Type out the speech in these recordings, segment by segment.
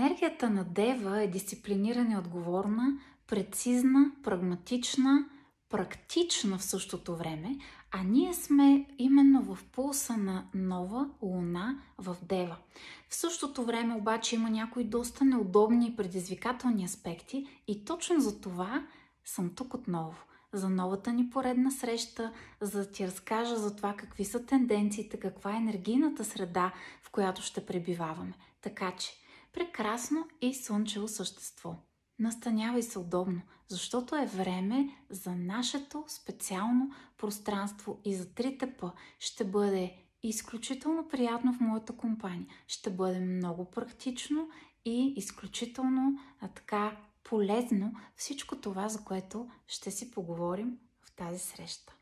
Енергията на Дева е дисциплинирана и отговорна, прецизна, прагматична, практична в същото време, а ние сме именно в пулса на нова луна в Дева. В същото време обаче има някои доста неудобни и предизвикателни аспекти и точно за това съм тук отново. За новата ни поредна среща, за да ти разкажа за това какви са тенденциите, каква е енергийната среда, в която ще пребиваваме. Така че, прекрасно и слънчево същество. Настанявай се удобно, защото е време за нашето специално пространство и за трите П ще бъде изключително приятно в моята компания. Ще бъде много практично и изключително а, така полезно всичко това, за което ще си поговорим в тази среща.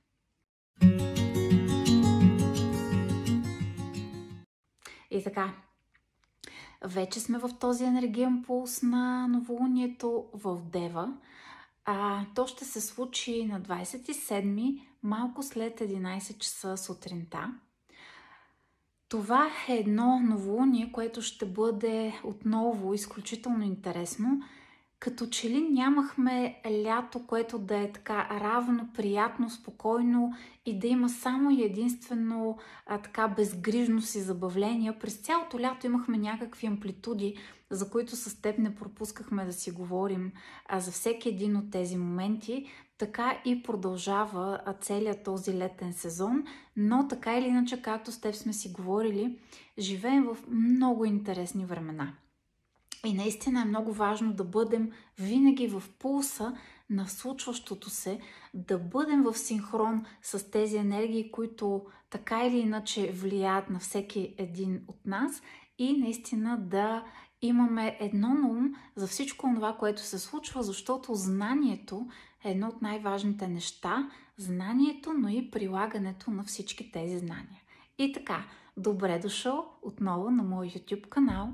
И така, вече сме в този енергиен пулс на новолунието в Дева. А, то ще се случи на 27 малко след 11 часа сутринта. Това е едно новолуние, което ще бъде отново изключително интересно – като че ли нямахме лято, което да е така равно, приятно, спокойно и да има само и единствено а, така безгрижност и забавления. През цялото лято имахме някакви амплитуди, за които с теб не пропускахме да си говорим а, за всеки един от тези моменти. Така и продължава а, целият този летен сезон, но така или иначе, както с теб сме си говорили, живеем в много интересни времена. И наистина е много важно да бъдем винаги в пулса на случващото се, да бъдем в синхрон с тези енергии, които така или иначе влияят на всеки един от нас и наистина да имаме едно на ум за всичко това, което се случва, защото знанието е едно от най-важните неща. Знанието, но и прилагането на всички тези знания. И така, добре дошъл отново на мой YouTube канал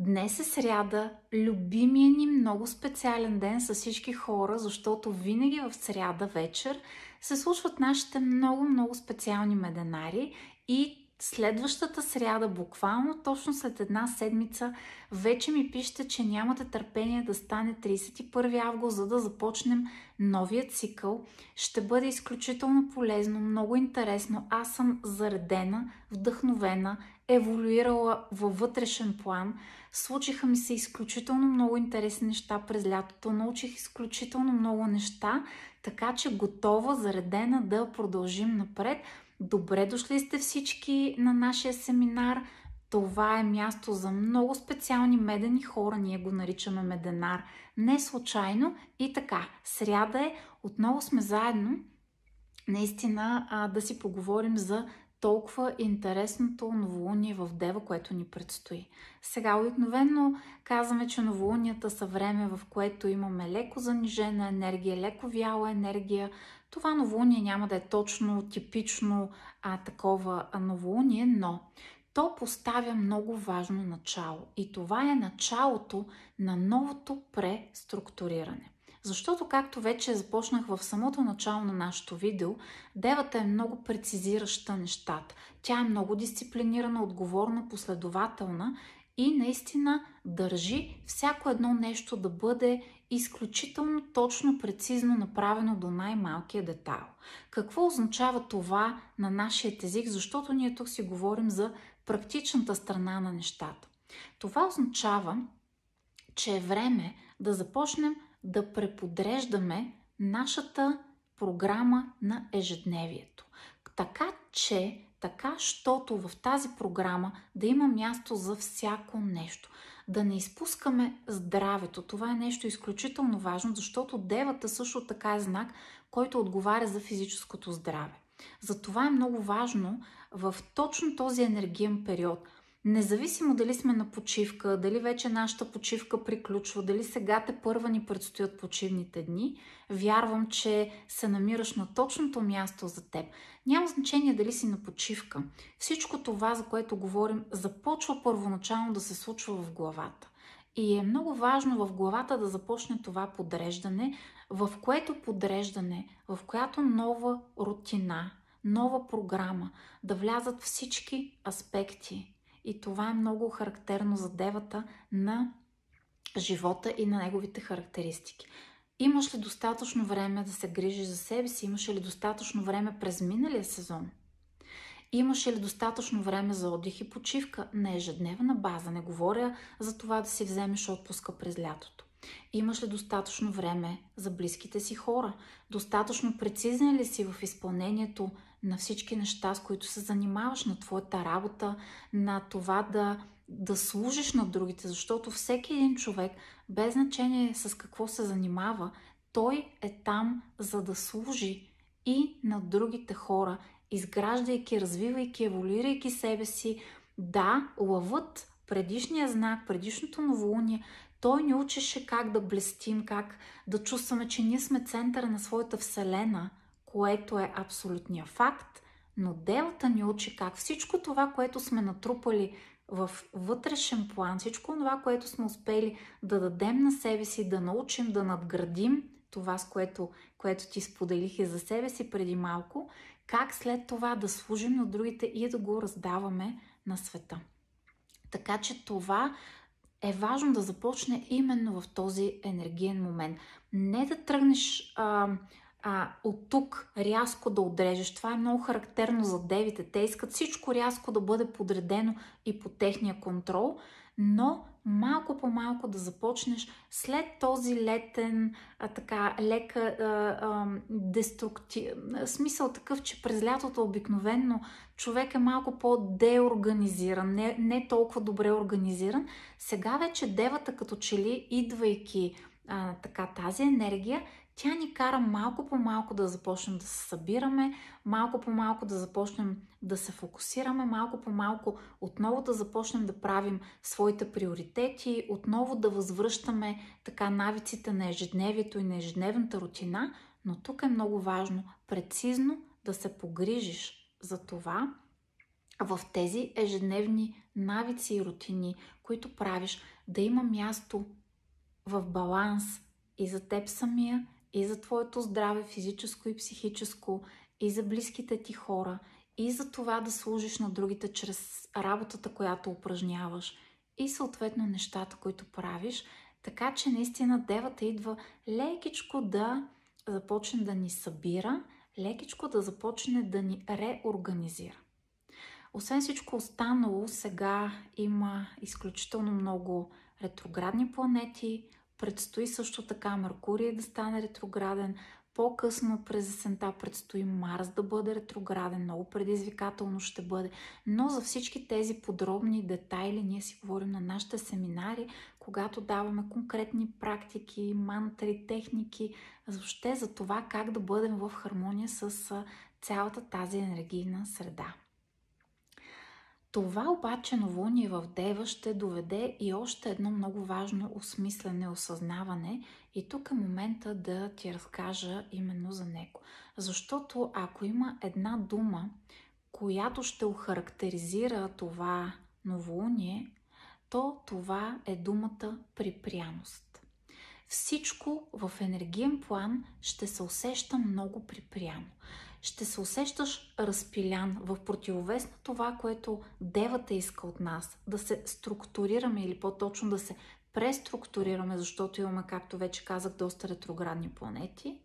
Днес е сряда, любимия ни много специален ден с всички хора, защото винаги в сряда вечер се случват нашите много-много специални меденари и следващата сряда, буквално точно след една седмица, вече ми пишете, че нямате търпение да стане 31 август, за да започнем новия цикъл. Ще бъде изключително полезно, много интересно. Аз съм заредена, вдъхновена, еволюирала във вътрешен план. Случиха ми се изключително много интересни неща през лятото. Научих изключително много неща, така че готова, заредена да продължим напред. Добре дошли сте всички на нашия семинар. Това е място за много специални медени хора. Ние го наричаме меденар. Не случайно. И така, сряда е. Отново сме заедно. Наистина а, да си поговорим за толкова интересното новолуние в Дева, което ни предстои. Сега обикновено казваме, че новолунията са време, в което имаме леко занижена енергия, леко вяла енергия. Това новолуние няма да е точно, типично а, такова новолуние, но то поставя много важно начало. И това е началото на новото преструктуриране. Защото, както вече започнах в самото начало на нашето видео, девата е много прецизираща нещата. Тя е много дисциплинирана, отговорна, последователна и наистина държи всяко едно нещо да бъде изключително точно, прецизно направено до най-малкия детайл. Какво означава това на нашия език, защото ние тук си говорим за практичната страна на нещата. Това означава, че е време да започнем да преподреждаме нашата програма на ежедневието. Така че, така, щото в тази програма да има място за всяко нещо. Да не изпускаме здравето. Това е нещо изключително важно, защото девата също така е знак, който отговаря за физическото здраве. Затова е много важно в точно този енергиен период – Независимо дали сме на почивка, дали вече нашата почивка приключва, дали сега те първа ни предстоят почивните дни, вярвам, че се намираш на точното място за теб. Няма значение дали си на почивка. Всичко това, за което говорим, започва първоначално да се случва в главата. И е много важно в главата да започне това подреждане, в което подреждане, в която нова рутина, нова програма, да влязат всички аспекти И това е много характерно за девата на живота и на неговите характеристики. Имаш ли достатъчно време да се грижиш за себе си? Имаш ли достатъчно време през миналия сезон? Имаш ли достатъчно време за отдих и почивка на ежедневна база? Не говоря за това да си вземеш отпуска през лятото. Имаш ли достатъчно време за близките си хора? Достатъчно прецизен ли си в изпълнението на всички неща, с които се занимаваш, на твоята работа, на това да, да служиш на другите? Защото всеки един човек, без значение с какво се занимава, той е там за да служи и на другите хора, изграждайки, развивайки, еволюирайки себе си. Да, лъвът предишния знак, предишното новолуние, той ни учеше как да блестим, как да чувстваме, че ние сме центъра на своята вселена, което е абсолютния факт, но делата ни учи как всичко това, което сме натрупали в вътрешен план, всичко това, което сме успели да дадем на себе си, да научим, да надградим това, с което, което ти споделих и за себе си преди малко, как след това да служим на другите и да го раздаваме на света. Така че това е важно да започне именно в този енергиен момент. Не да тръгнеш а, а, от тук рязко да отрежеш. Това е много характерно за девите. Те искат всичко рязко да бъде подредено и по техния контрол, но малко по малко да започнеш след този летен, а, така, лека а, а, деструктив... Смисъл такъв, че през лятото обикновенно човек е малко по-деорганизиран, не, не толкова добре организиран. Сега вече девата като че ли, идвайки а, така тази енергия, тя ни кара малко по малко да започнем да се събираме, малко по малко да започнем да се фокусираме, малко по малко отново да започнем да правим своите приоритети, отново да възвръщаме така навиците на ежедневието и на ежедневната рутина, но тук е много важно прецизно да се погрижиш за това в тези ежедневни навици и рутини, които правиш, да има място в баланс и за теб самия, и за твоето здраве, физическо и психическо, и за близките ти хора, и за това да служиш на другите чрез работата, която упражняваш, и съответно нещата, които правиш, така че наистина девата идва лекичко да започне да ни събира, лекичко да започне да ни реорганизира. Освен всичко останало, сега има изключително много ретроградни планети, Предстои също така Меркурий да стане ретрограден. По-късно през есента предстои Марс да бъде ретрограден. Много предизвикателно ще бъде. Но за всички тези подробни детайли ние си говорим на нашите семинари, когато даваме конкретни практики, мантри, техники, въобще за това как да бъдем в хармония с цялата тази енергийна среда. Това обаче новолуние в Дева ще доведе и още едно много важно осмислене, осъзнаване и тук е момента да ти разкажа именно за него. Защото ако има една дума, която ще охарактеризира това новолуние, то това е думата припряност. Всичко в енергиен план ще се усеща много припряно ще се усещаш разпилян в противовес на това, което девата иска от нас. Да се структурираме или по-точно да се преструктурираме, защото имаме, както вече казах, доста ретроградни планети.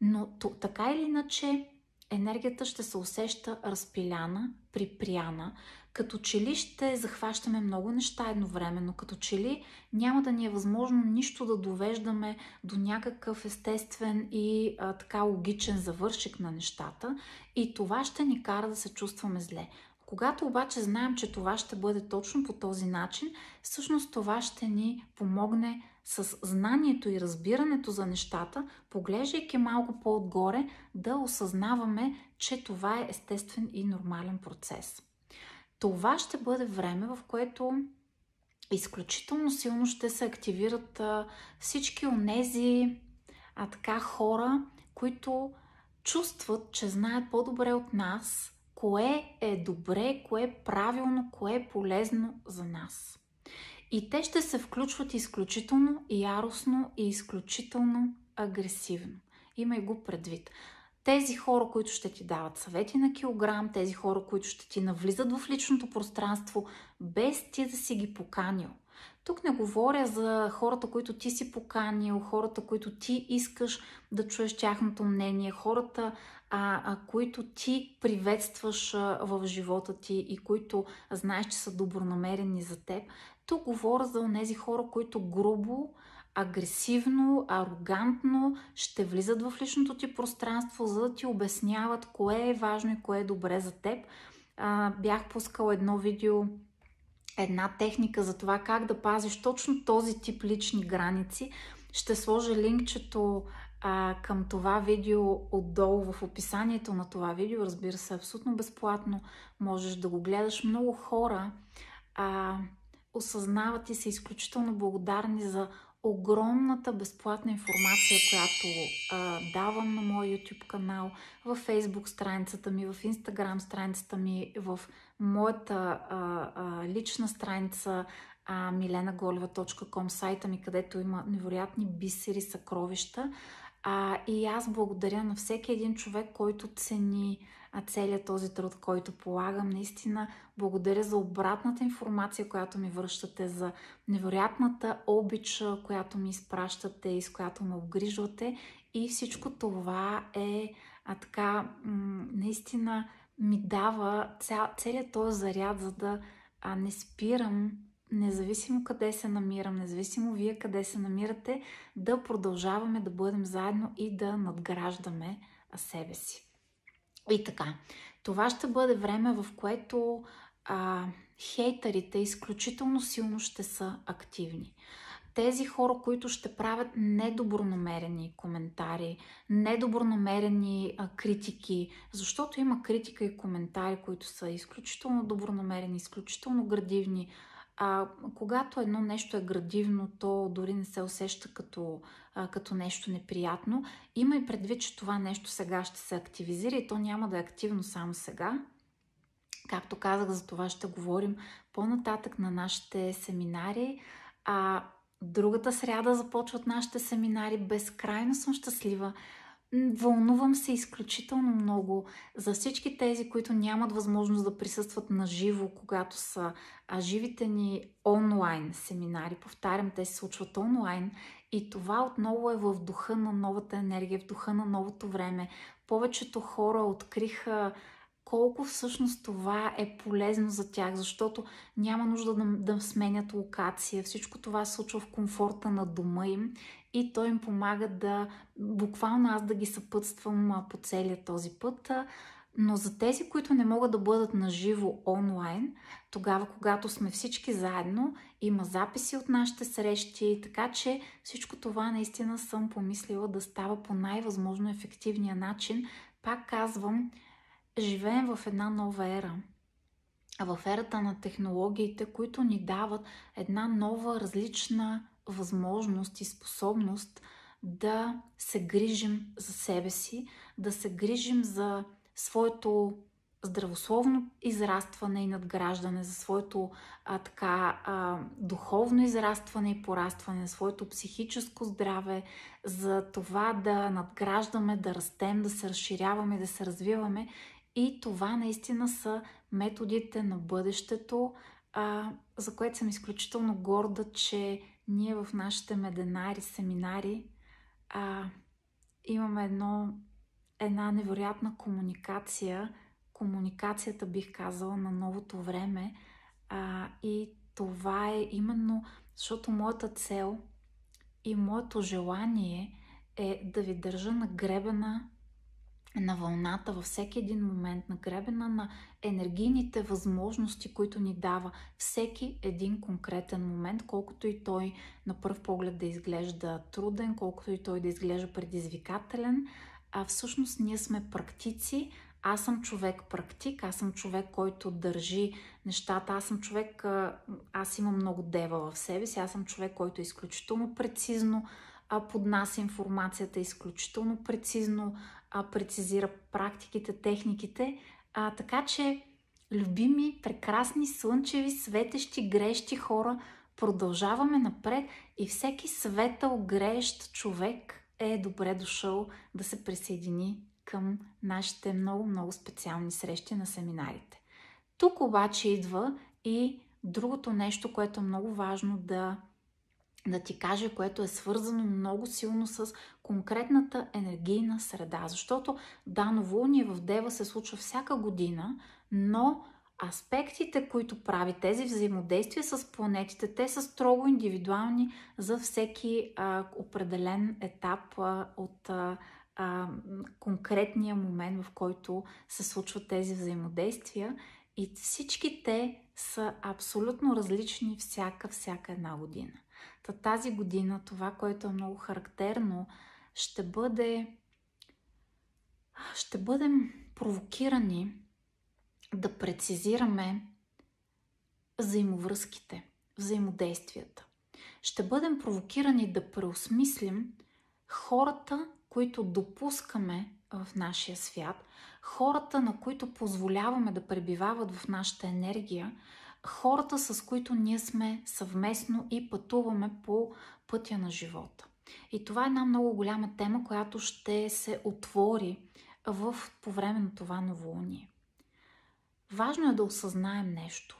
Но така или иначе, енергията ще се усеща разпиляна, припряна, като че ли ще захващаме много неща едновременно, като че ли няма да ни е възможно нищо да довеждаме до някакъв естествен и а, така логичен завършик на нещата и това ще ни кара да се чувстваме зле. Когато обаче знаем, че това ще бъде точно по този начин, всъщност това ще ни помогне с знанието и разбирането за нещата, поглеждайки малко по-отгоре, да осъзнаваме, че това е естествен и нормален процес. Това ще бъде време, в което изключително силно ще се активират всички онези а, така хора, които чувстват, че знаят по-добре от нас кое е добре, кое е правилно, кое е полезно за нас. И те ще се включват изключително яростно и изключително агресивно. Имай го предвид. тези хора, които ще ти дават съвети на килограм, тези хора, които ще ти навлизат в личното пространство, без ти да си ги поканил. Тук не говоря за хората, които ти си поканил, хората, които ти искаш да чуеш тяхното мнение, хората, а, а, които ти приветстваш а, в живота ти и които знаеш, че са добронамерени за теб. Тук говоря за тези хора, които грубо, агресивно, арогантно ще влизат в личното ти пространство, за да ти обясняват кое е важно и кое е добре за теб. А, бях пускала едно видео една техника за това как да пазиш точно този тип лични граници. Ще сложа линкчето а, към това видео отдолу в описанието на това видео. Разбира се, абсолютно безплатно. Можеш да го гледаш. Много хора а, осъзнават и са изключително благодарни за огромната безплатна информация, която а, давам на моя YouTube канал, в Facebook страницата ми, в Instagram страницата ми, в моята а, а, лична страница а, milenaголева.com сайта ми, където има невероятни бисери, съкровища. А, и аз благодаря на всеки един човек, който цени целият този труд, който полагам. Наистина благодаря за обратната информация, която ми връщате, за невероятната обича, която ми изпращате и с която ме обгрижвате. И всичко това е а, така, наистина ми дава цял, целият този заряд, за да а, не спирам независимо къде се намирам, независимо вие къде се намирате, да продължаваме да бъдем заедно и да надграждаме себе си. И така, това ще бъде време, в което а, хейтерите изключително силно ще са активни. Тези хора, които ще правят недобронамерени коментари, недобронамерени а, критики, защото има критика и коментари, които са изключително добронамерени, изключително градивни, а, когато едно нещо е градивно, то дори не се усеща като, а, като нещо неприятно. Има и предвид, че това нещо сега ще се активизира и то няма да е активно само сега. Както казах, за това ще говорим по-нататък на нашите семинари. А другата сряда започват нашите семинари. Безкрайно съм щастлива, Вълнувам се изключително много за всички тези, които нямат възможност да присъстват на живо, когато са а, живите ни онлайн семинари. Повтарям, те се случват онлайн и това отново е в духа на новата енергия, в духа на новото време. Повечето хора откриха колко всъщност това е полезно за тях, защото няма нужда да, да сменят локация. Всичко това се случва в комфорта на дома им и той им помага да, буквално аз да ги съпътствам по целия този път. Но за тези, които не могат да бъдат наживо онлайн, тогава, когато сме всички заедно, има записи от нашите срещи, така че всичко това наистина съм помислила да става по най-възможно ефективния начин. Пак казвам, живеем в една нова ера. В ерата на технологиите, които ни дават една нова, различна възможност и способност да се грижим за себе си, да се грижим за своето здравословно израстване и надграждане, за своето а, така а, духовно израстване и порастване, своето психическо здраве, за това да надграждаме, да растем, да се разширяваме, да се развиваме. И това наистина са методите на бъдещето, а, за което съм изключително горда, че ние в нашите меденари, семинари а, имаме едно, една невероятна комуникация, комуникацията бих казала на новото време. А, и това е именно, защото моята цел и моето желание е да ви държа на гребена на вълната във всеки един момент, на гребена на енергийните възможности, които ни дава всеки един конкретен момент, колкото и той на пръв поглед да изглежда труден, колкото и той да изглежда предизвикателен, а всъщност ние сме практици, аз съм човек практик, аз съм човек, който държи нещата, аз съм човек, аз имам много дева в себе си, аз съм човек, който е изключително прецизно поднася информацията, изключително прецизно а, прецизира практиките, техниките. А, така че, любими, прекрасни, слънчеви, светещи, грещи хора, продължаваме напред и всеки светъл, грещ човек е добре дошъл да се присъедини към нашите много-много специални срещи на семинарите. Тук обаче идва и другото нещо, което е много важно да, да ти кажа, което е свързано много силно с конкретната енергийна среда. Защото да, новолуние в Дева се случва всяка година, но аспектите, които прави тези взаимодействия с планетите, те са строго индивидуални за всеки а, определен етап а, от а, а, конкретния момент, в който се случват тези взаимодействия. И всички те са абсолютно различни всяка, всяка една година. Та тази година това, което е много характерно, ще бъде ще бъдем провокирани да прецизираме взаимовръзките, взаимодействията. Ще бъдем провокирани да преосмислим хората, които допускаме в нашия свят, хората, на които позволяваме да пребивават в нашата енергия, хората, с които ние сме съвместно и пътуваме по пътя на живота. И това е една много голяма тема, която ще се отвори в, по време на това новолуние. Важно е да осъзнаем нещо.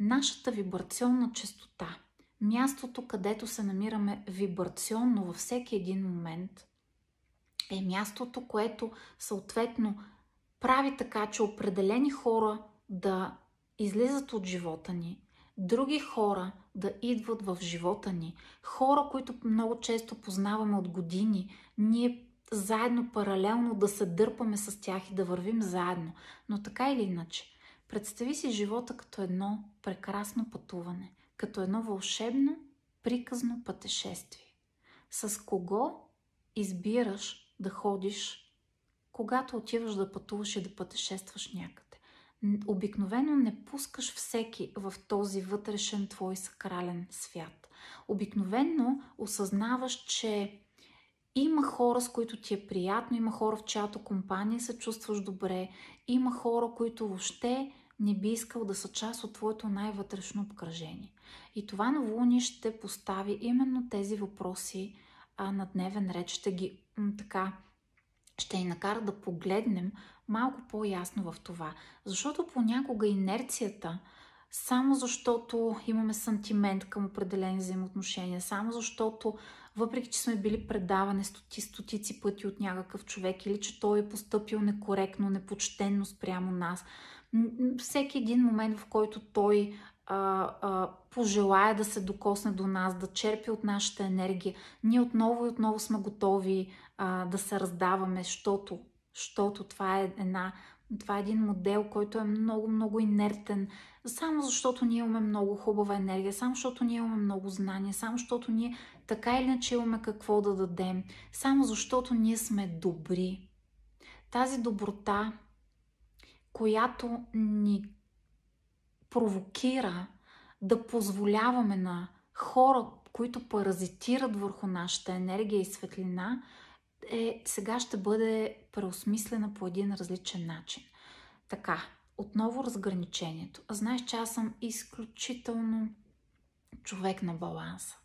Нашата вибрационна частота, мястото, където се намираме вибрационно във всеки един момент, е мястото, което съответно прави така, че определени хора да излизат от живота ни, други хора да идват в живота ни, хора, които много често познаваме от години, ние заедно, паралелно да се дърпаме с тях и да вървим заедно. Но така или иначе, представи си живота като едно прекрасно пътуване, като едно вълшебно, приказно пътешествие. С кого избираш да ходиш, когато отиваш да пътуваш и да пътешестваш някъде? Обикновено не пускаш всеки в този вътрешен твой сакрален свят. Обикновено осъзнаваш, че има хора, с които ти е приятно, има хора, в чиято компания се чувстваш добре, има хора, които въобще не би искал да са част от твоето най-вътрешно обкръжение. И това новолуние ще постави именно тези въпроси а, на дневен ред, ще ги така, ще ни накара да погледнем малко по-ясно в това. Защото понякога инерцията, само защото имаме сантимент към определени взаимоотношения, само защото въпреки че сме били предавани стоти, стотици пъти от някакъв човек или че той е поступил некоректно, непочтенно спрямо нас, всеки един момент, в който той а, а, пожелая да се докосне до нас, да черпи от нашата енергия, ние отново и отново сме готови а, да се раздаваме, защото, защото това е една това е един модел, който е много, много инертен, само защото ние имаме много хубава енергия, само защото ние имаме много знания, само защото ние така или иначе имаме какво да дадем, само защото ние сме добри. Тази доброта, която ни провокира да позволяваме на хора, които паразитират върху нашата енергия и светлина, е, сега ще бъде преосмислена по един различен начин. Така, отново разграничението. Знаеш, че аз съм изключително човек на баланса.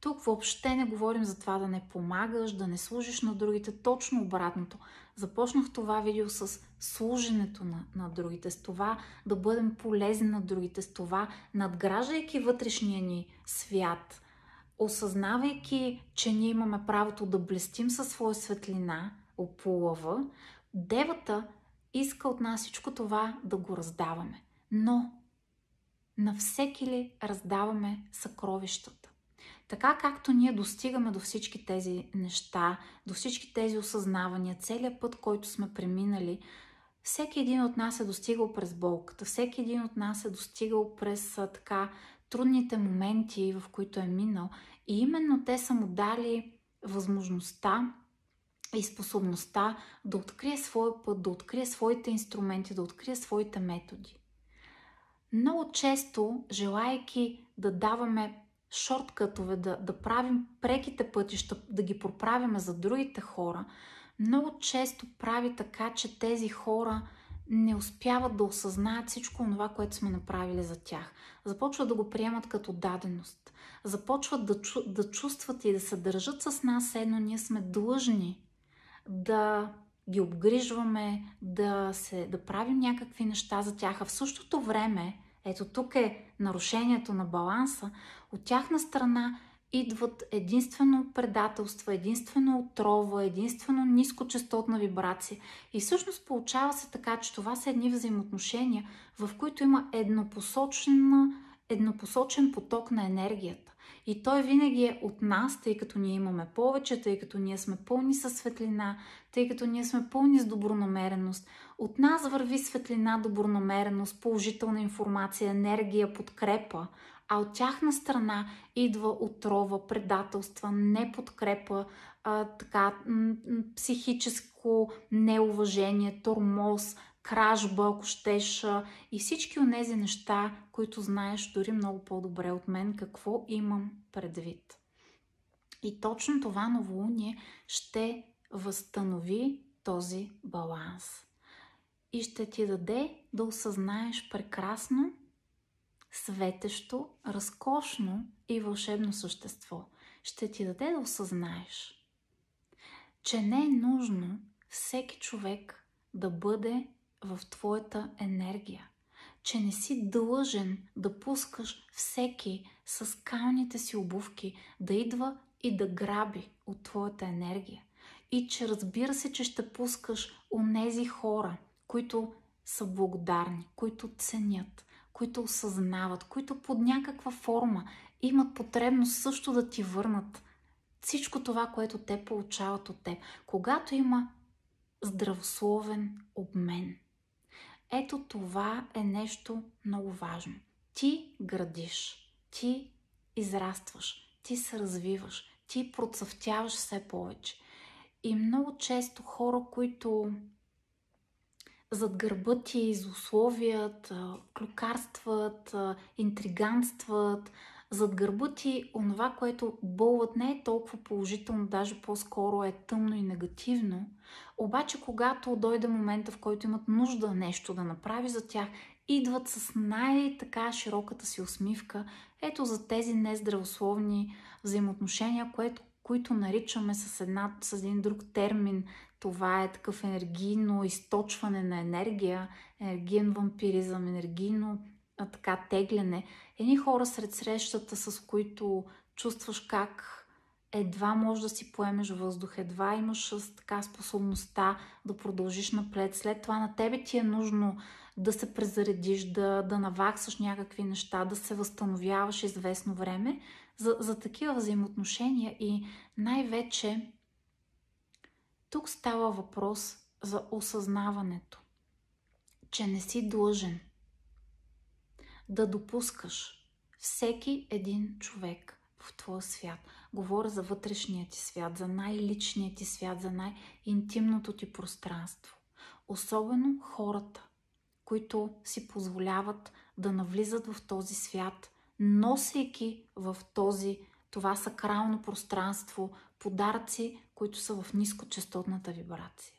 Тук въобще не говорим за това да не помагаш, да не служиш на другите, точно обратното. Започнах това видео с служенето на, на другите, с това да бъдем полезни на другите, с това надграждайки вътрешния ни свят, осъзнавайки, че ние имаме правото да блестим със своя светлина, оплува, девата иска от нас всичко това да го раздаваме. Но на всеки ли раздаваме съкровищата? Така както ние достигаме до всички тези неща, до всички тези осъзнавания, целият път, който сме преминали, всеки един от нас е достигал през болката, всеки един от нас е достигал през така трудните моменти, в които е минал. И именно те са му дали възможността и способността да открие своя път, да открие своите инструменти, да открие своите методи. Много често, желаяки да даваме шорткътове, да, да правим преките пътища, да ги проправяме за другите хора, много често прави така, че тези хора не успяват да осъзнаят всичко това, което сме направили за тях. Започват да го приемат като даденост. Започват да, да чувстват и да се държат с нас, едно ние сме длъжни да ги обгрижваме, да, се, да правим някакви неща за тях, а в същото време, ето тук е нарушението на баланса, от тяхна страна идват единствено предателства, единствено отрова, единствено нискочастотна вибрация. И всъщност получава се така, че това са едни взаимоотношения, в които има еднопосочен, еднопосочен поток на енергията. И той винаги е от нас, тъй като ние имаме повече, тъй като ние сме пълни със светлина, тъй като ние сме пълни с добронамереност. От нас върви светлина, добронамереност, положителна информация, енергия, подкрепа а от тяхна страна идва отрова, предателства, неподкрепа, а, така, психическо неуважение, тормоз, кражба, ако щеш, и всички от тези неща, които знаеш дори много по-добре от мен, какво имам предвид. И точно това новолуние ще възстанови този баланс. И ще ти даде да осъзнаеш прекрасно светещо, разкошно и вълшебно същество. Ще ти даде да осъзнаеш, че не е нужно всеки човек да бъде в твоята енергия, че не си длъжен да пускаш всеки с калните си обувки да идва и да граби от твоята енергия. И че разбира се, че ще пускаш онези хора, които са благодарни, които ценят, които осъзнават, които под някаква форма имат потребност също да ти върнат всичко това, което те получават от теб. Когато има здравословен обмен. Ето това е нещо много важно. Ти градиш, ти израстваш, ти се развиваш, ти процъфтяваш все повече. И много често хора, които зад гърба ти злословият, клюкарстват, интриганстват, зад гърба ти онова, което бълват не е толкова положително, даже по-скоро е тъмно и негативно. Обаче, когато дойде момента, в който имат нужда нещо да направи за тях, идват с най-така широката си усмивка. Ето за тези нездравословни взаимоотношения, което, които наричаме с, една, с един друг термин това е такъв енергийно източване на енергия, енергиен вампиризъм, енергийно а, така тегляне. Едни хора сред срещата, с които чувстваш как едва можеш да си поемеш въздух, едва имаш така способността да продължиш напред. След това на тебе ти е нужно да се презаредиш, да, да наваксаш някакви неща, да се възстановяваш известно време за, за такива взаимоотношения и най-вече тук става въпрос за осъзнаването, че не си длъжен да допускаш всеки един човек в твоя свят. Говоря за вътрешния ти свят, за най-личния ти свят, за най-интимното ти пространство. Особено хората, които си позволяват да навлизат в този свят, носейки в този, това сакрално пространство подаръци, които са в нискочастотната вибрация.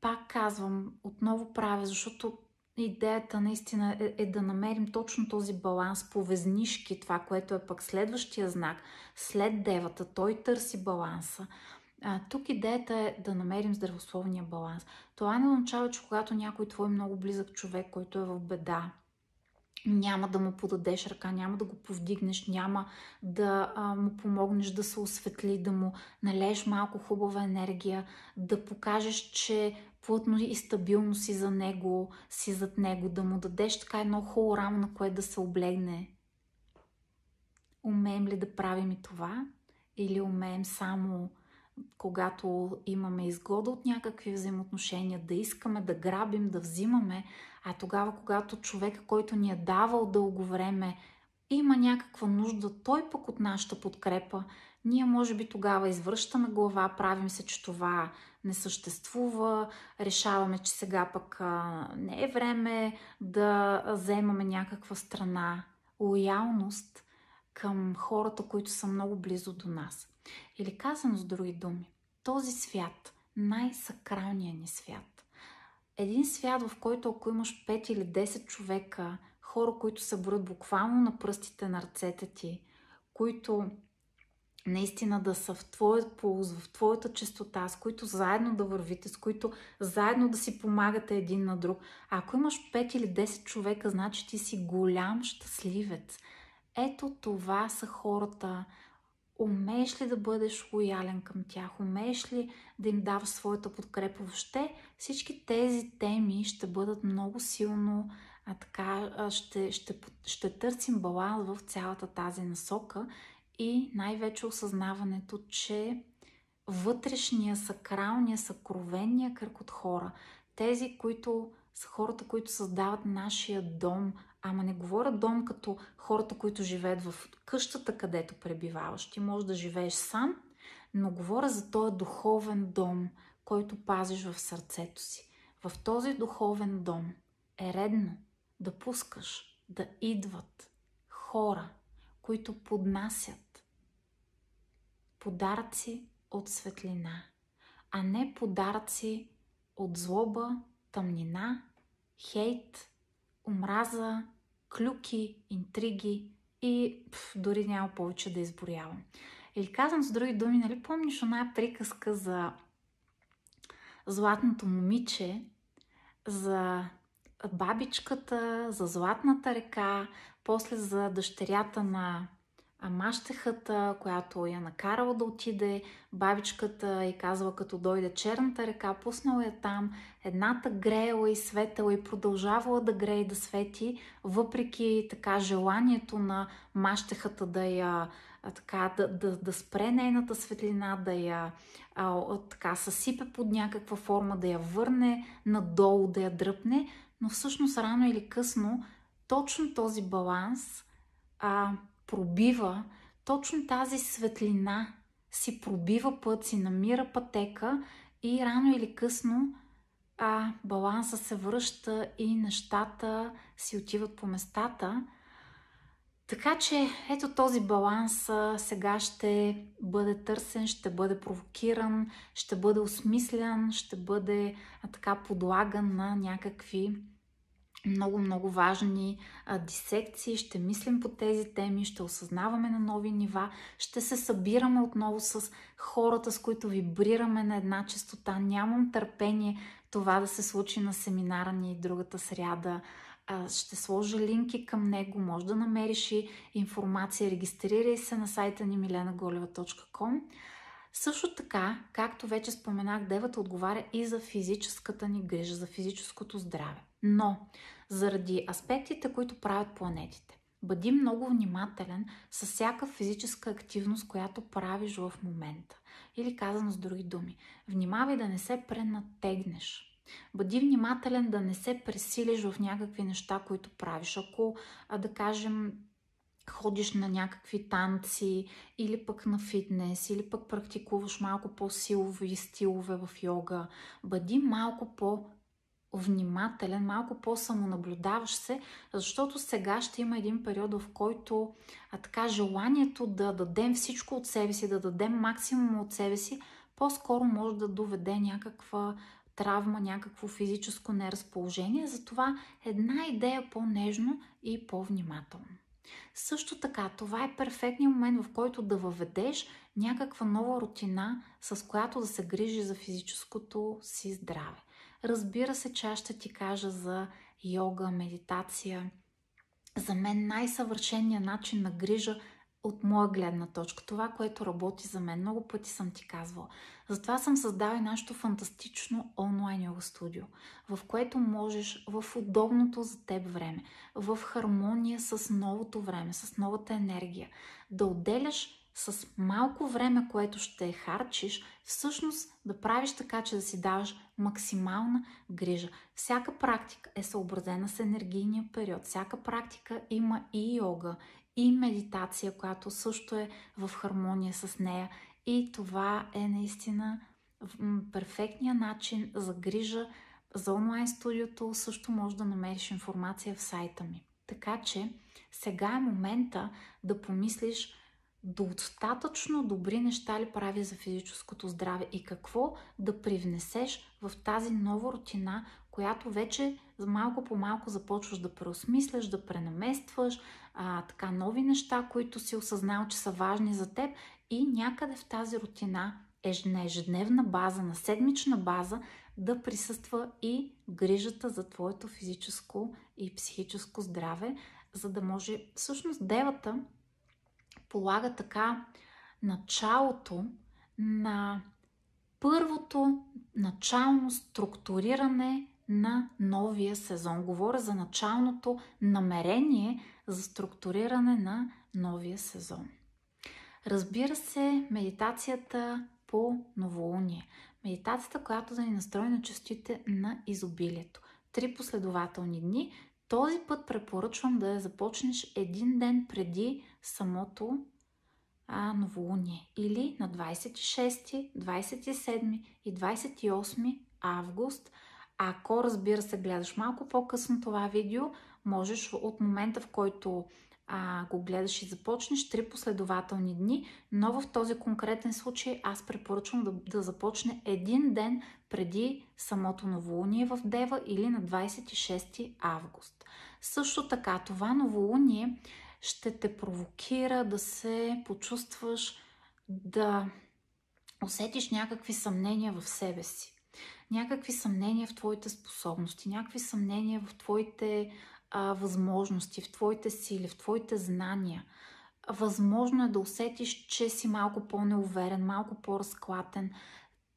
Пак казвам, отново правя, защото идеята наистина е, е да намерим точно този баланс по везнишки, това, което е пък следващия знак, след девата, той търси баланса. А, тук идеята е да намерим здравословния баланс. Това не означава, че когато някой твой много близък човек, който е в беда, няма да му подадеш ръка, няма да го повдигнеш, няма да а, му помогнеш да се осветли, да му налееш малко хубава енергия, да покажеш, че плътно и стабилно си за него, си зад него, да му дадеш така едно хубаво рамо, на което да се облегне. Умеем ли да правим и това? Или умеем само когато имаме изгода от някакви взаимоотношения, да искаме да грабим, да взимаме, а тогава, когато човек, който ни е давал дълго време, има някаква нужда, той пък от нашата подкрепа, ние може би тогава извръщаме глава, правим се, че това не съществува, решаваме, че сега пък не е време да вземаме някаква страна. Лоялност към хората, които са много близо до нас. Или казано с други думи, този свят, най-сакралният ни свят, един свят, в който ако имаш 5 или 10 човека, хора, които се броят буквално на пръстите на ръцете ти, които наистина да са в твоят полз, в твоята чистота, с които заедно да вървите, с които заедно да си помагате един на друг. Ако имаш 5 или 10 човека, значи ти си голям щастливец. Ето това са хората. Умееш ли да бъдеш лоялен към тях? Умееш ли да им даваш своята подкрепа? Въобще всички тези теми ще бъдат много силно а така ще, ще, ще търсим баланс в цялата тази насока и най-вече осъзнаването, че вътрешния, сакралния, съкровения кръг от хора, тези, които са хората, които създават нашия дом, ама не говоря дом като хората, които живеят в къщата, където пребиваваш. Ти можеш да живееш сам, но говоря за този духовен дом, който пазиш в сърцето си. В този духовен дом е редно да пускаш да идват хора, които поднасят подаръци от светлина, а не подаръци от злоба, тъмнина, хейт, омраза, клюки, интриги и пф, дори няма повече да изборявам. Или казвам с други думи, нали помниш оная приказка за златното момиче, за бабичката, за Златната река, после за дъщерята на мащехата, която я накарала да отиде, бабичката и казала като дойде черната река, пуснала я там, едната греела и светела и продължавала да грее и да свети, въпреки така желанието на мащехата да я така, да, да, да спре нейната светлина, да я а, така съсипе под някаква форма, да я върне надолу, да я дръпне, но всъщност рано или късно точно този баланс а, пробива, точно тази светлина си пробива път, си намира пътека и рано или късно а, баланса се връща и нещата си отиват по местата. Така че ето този баланс сега ще бъде търсен, ще бъде провокиран, ще бъде осмислян, ще бъде а, така подлаган на някакви много, много важни а, дисекции, ще мислим по тези теми, ще осъзнаваме на нови нива, ще се събираме отново с хората, с които вибрираме на една частота. Нямам търпение това да се случи на семинара ни другата сряда. А, ще сложа линки към него, може да намериш и информация. Регистрирай се на сайта ни milenagoleva.com. Също така, както вече споменах, девата отговаря и за физическата ни грижа, за физическото здраве. Но заради аспектите, които правят планетите. Бъди много внимателен с всяка физическа активност, която правиш в момента. Или казано с други думи, внимавай да не се пренатегнеш. Бъди внимателен да не се пресилиш в някакви неща, които правиш. Ако, да кажем, ходиш на някакви танци или пък на фитнес, или пък практикуваш малко по-силови стилове в йога, бъди малко по внимателен, малко по-самонаблюдаващ се, защото сега ще има един период, в който а така желанието да дадем всичко от себе си, да дадем максимум от себе си, по-скоро може да доведе някаква травма, някакво физическо неразположение. Затова една идея по-нежно и по-внимателно. Също така, това е перфектният момент, в който да въведеш някаква нова рутина, с която да се грижи за физическото си здраве. Разбира се, че аз ще ти кажа за йога, медитация. За мен най-съвършеният начин на грижа от моя гледна точка, това, което работи за мен. Много пъти съм ти казвала. Затова съм създала и нашето фантастично онлайн йога студио, в което можеш в удобното за теб време, в хармония с новото време, с новата енергия, да отделяш с малко време, което ще харчиш, всъщност да правиш така, че да си даваш максимална грижа. Всяка практика е съобразена с енергийния период. Всяка практика има и йога, и медитация, която също е в хармония с нея. И това е наистина перфектният начин за грижа. За онлайн студиото също може да намериш информация в сайта ми. Така че сега е момента да помислиш достатъчно добри неща ли прави за физическото здраве и какво да привнесеш в тази нова рутина, която вече малко по малко започваш да преосмисляш, да пренаместваш, а, така нови неща, които си осъзнал, че са важни за теб и някъде в тази рутина на ежедневна база, на седмична база да присъства и грижата за твоето физическо и психическо здраве, за да може всъщност девата полага така началото на първото начално структуриране на новия сезон. Говоря за началното намерение за структуриране на новия сезон. Разбира се, медитацията по новолуние. Медитацията, която да ни настрои на частите на изобилието. Три последователни дни. Този път препоръчвам да я започнеш един ден преди самото а, новолуние. Или на 26, 27 и 28 август. Ако, разбира се, гледаш малко по-късно това видео, можеш от момента, в който а, го гледаш и започнеш три последователни дни, но в този конкретен случай аз препоръчвам да, да започне един ден преди самото новолуние в Дева или на 26 август. Също така, това новолуние ще те провокира да се почувстваш, да усетиш някакви съмнения в себе си. Някакви съмнения в твоите способности, някакви съмнения в твоите а, възможности, в твоите сили, в твоите знания. Възможно е да усетиш, че си малко по-неуверен, малко по-разклатен.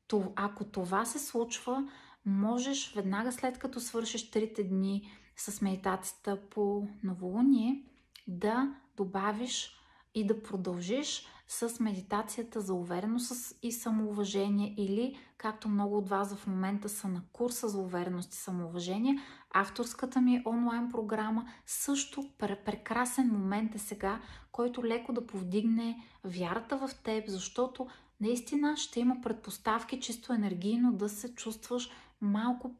То, ако това се случва, можеш веднага след като свършиш трите дни с медитацията по новолуние, да добавиш и да продължиш с медитацията за увереност и самоуважение или, както много от вас в момента са на курса за увереност и самоуважение, авторската ми онлайн програма също прекрасен момент е сега, който леко да повдигне вярата в теб, защото наистина ще има предпоставки чисто енергийно да се чувстваш малко,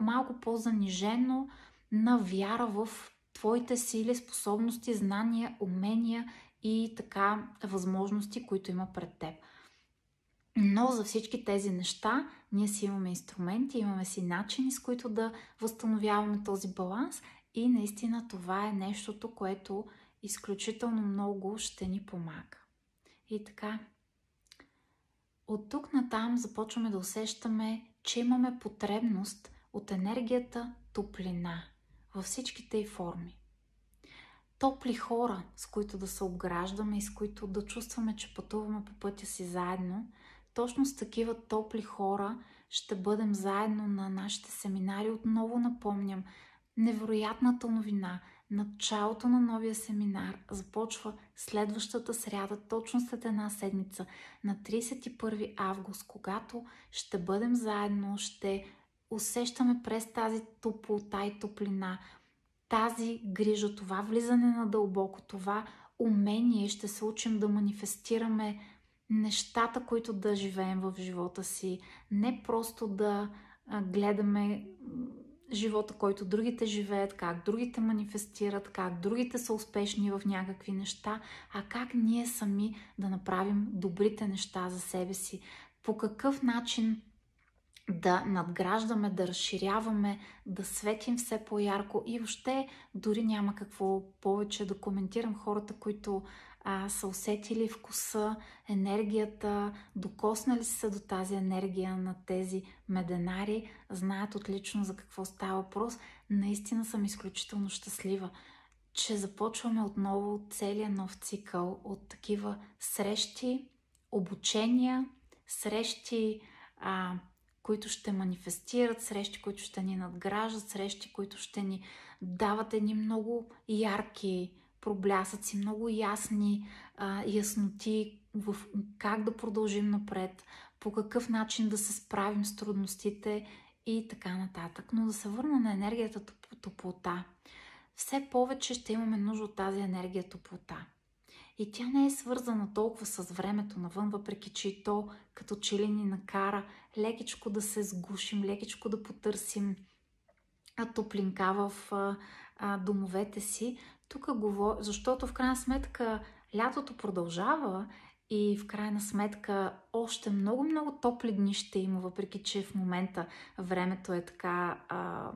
малко по-занижено на вяра в твоите сили, способности, знания, умения и така възможности, които има пред теб. Но за всички тези неща ние си имаме инструменти, имаме си начини, с които да възстановяваме този баланс и наистина това е нещото, което изключително много ще ни помага. И така, от тук натам започваме да усещаме, че имаме потребност от енергията топлина във всичките й форми топли хора, с които да се обграждаме и с които да чувстваме, че пътуваме по пътя си заедно. Точно с такива топли хора ще бъдем заедно на нашите семинари. Отново напомням, невероятната новина. Началото на новия семинар започва следващата сряда, точно след една седмица, на 31 август, когато ще бъдем заедно, ще усещаме през тази топлота и топлина тази грижа, това влизане на дълбоко, това умение ще се учим да манифестираме нещата, които да живеем в живота си. Не просто да гледаме живота, който другите живеят, как другите манифестират, как другите са успешни в някакви неща, а как ние сами да направим добрите неща за себе си. По какъв начин да надграждаме, да разширяваме, да светим все по-ярко и въобще дори няма какво повече да коментирам хората, които а, са усетили вкуса, енергията, докоснали се до тази енергия на тези меденари, знаят отлично за какво става въпрос. Наистина съм изключително щастлива, че започваме отново целият нов цикъл от такива срещи, обучения, срещи, а, които ще манифестират, срещи, които ще ни надграждат, срещи, които ще ни дават едни много ярки проблясъци, много ясни а, ясноти в как да продължим напред, по какъв начин да се справим с трудностите и така нататък. Но да се върна на енергията топлота. Все повече ще имаме нужда от тази енергия топлота. И тя не е свързана толкова с времето навън, въпреки че и то като че ли ни накара лекичко да се сгушим, лекичко да потърсим топлинка в а, домовете си. Тук говоря, защото в крайна сметка лятото продължава и в крайна сметка още много-много топли дни ще има, въпреки че в момента времето е така а,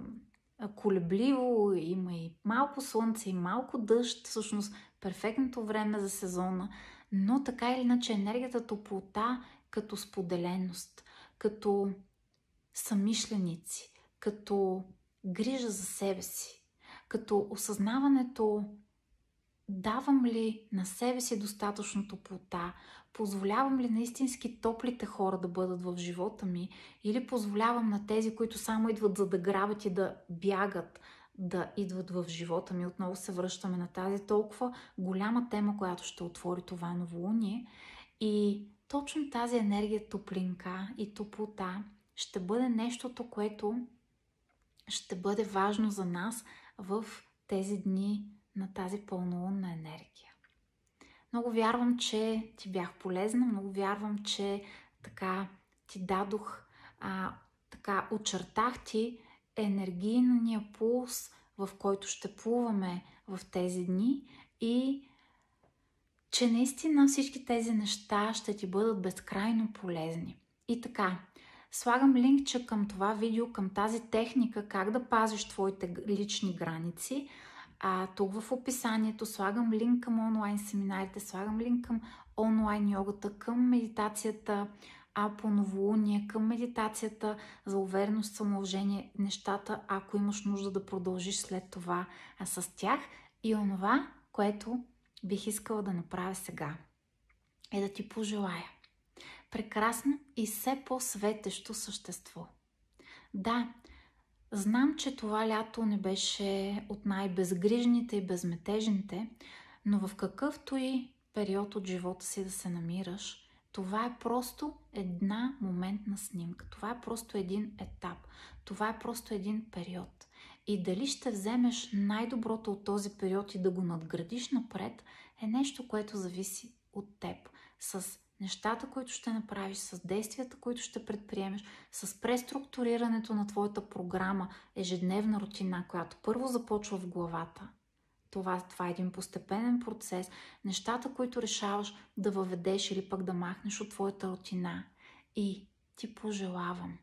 колебливо, има и малко слънце, и малко дъжд, всъщност перфектното време за сезона, но така или иначе енергията топлота като споделеност, като самишленици, като грижа за себе си, като осъзнаването давам ли на себе си достатъчно топлота, позволявам ли наистински топлите хора да бъдат в живота ми или позволявам на тези, които само идват за да грабят и да бягат, да идват в живота ми. Отново се връщаме на тази толкова голяма тема, която ще отвори това новолуние. И точно тази енергия топлинка и топлота ще бъде нещото, което ще бъде важно за нас в тези дни на тази пълнолунна енергия. Много вярвам, че ти бях полезна, много вярвам, че така ти дадох, а, така очертах ти енергийния пулс, в който ще плуваме в тези дни и че наистина всички тези неща ще ти бъдат безкрайно полезни. И така, слагам линкче към това видео, към тази техника, как да пазиш твоите лични граници. А тук в описанието слагам линк към онлайн семинарите, слагам линк към онлайн йогата, към медитацията, а по новолуние, към медитацията за увереност, самоуважение, нещата, ако имаш нужда да продължиш след това а с тях и онова, което бих искала да направя сега, е да ти пожелая прекрасно и все по-светещо същество. Да, знам, че това лято не беше от най-безгрижните и безметежните, но в какъвто и период от живота си да се намираш, това е просто една моментна снимка. Това е просто един етап. Това е просто един период. И дали ще вземеш най-доброто от този период и да го надградиш напред, е нещо, което зависи от теб. С нещата, които ще направиш, с действията, които ще предприемеш, с преструктурирането на твоята програма, ежедневна рутина, която първо започва в главата – това, това е един постепенен процес. Нещата, които решаваш да въведеш или пък да махнеш от твоята рутина. И ти пожелавам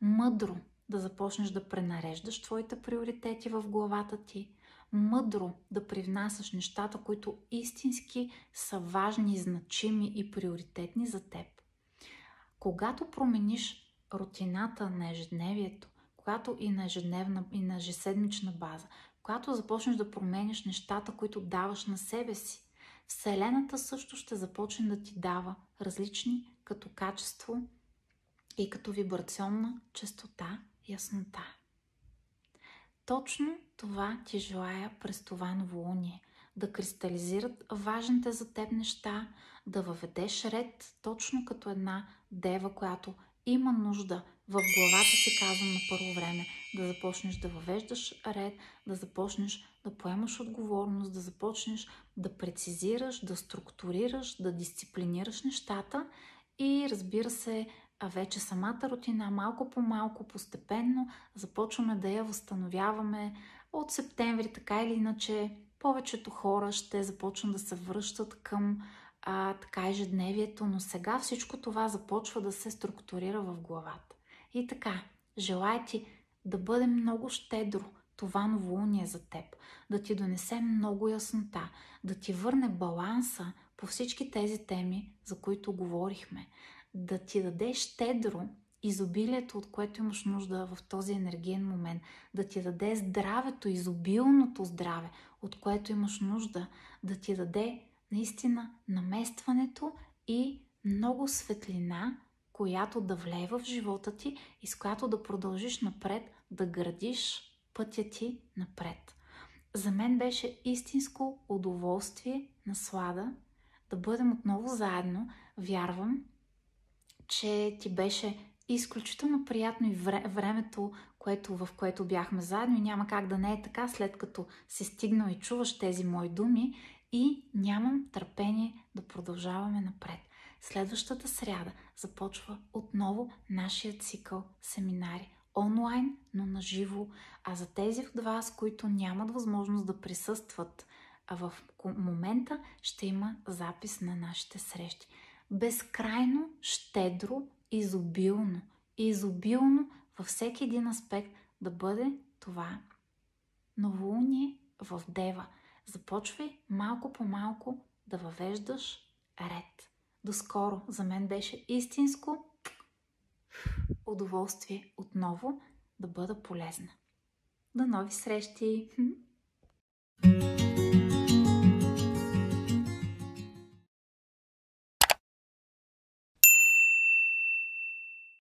мъдро да започнеш да пренареждаш твоите приоритети в главата ти, мъдро да привнасяш нещата, които истински са важни, значими и приоритетни за теб. Когато промениш рутината на ежедневието, когато и на ежедневна, и на ежеседмична база, когато започнеш да променяш нещата, които даваш на себе си, Вселената също ще започне да ти дава различни като качество и като вибрационна частота, яснота. Точно това ти желая през това новолуние. Да кристализират важните за теб неща, да въведеш ред точно като една дева, която има нужда в главата си, казвам на първо време, да започнеш да въвеждаш ред, да започнеш да поемаш отговорност, да започнеш да прецизираш, да структурираш, да дисциплинираш нещата и разбира се, а вече самата рутина малко по малко, постепенно започваме да я възстановяваме от септември, така или иначе повечето хора ще започнат да се връщат към а, така ежедневието, но сега всичко това започва да се структурира в главата. И така, желая ти да бъде много щедро това новолуние за теб, да ти донесе много яснота, да ти върне баланса по всички тези теми, за които говорихме, да ти даде щедро изобилието, от което имаш нужда в този енергиен момент, да ти даде здравето, изобилното здраве, от което имаш нужда, да ти даде наистина наместването и много светлина, която да влее в живота ти и с която да продължиш напред, да градиш пътя ти напред. За мен беше истинско удоволствие, наслада да бъдем отново заедно. Вярвам, че ти беше изключително приятно и времето, което, в което бяхме заедно и няма как да не е така, след като си стигнал и чуваш тези мои думи и нямам търпение да продължаваме напред. Следващата сряда започва отново нашия цикъл семинари. Онлайн, но на живо. А за тези от вас, които нямат възможност да присъстват, в момента ще има запис на нашите срещи. Безкрайно, щедро, изобилно. Изобилно във всеки един аспект да бъде това новолуние в Дева – Започвай малко по малко да въвеждаш ред. До скоро. За мен беше истинско удоволствие отново да бъда полезна. До нови срещи! thank you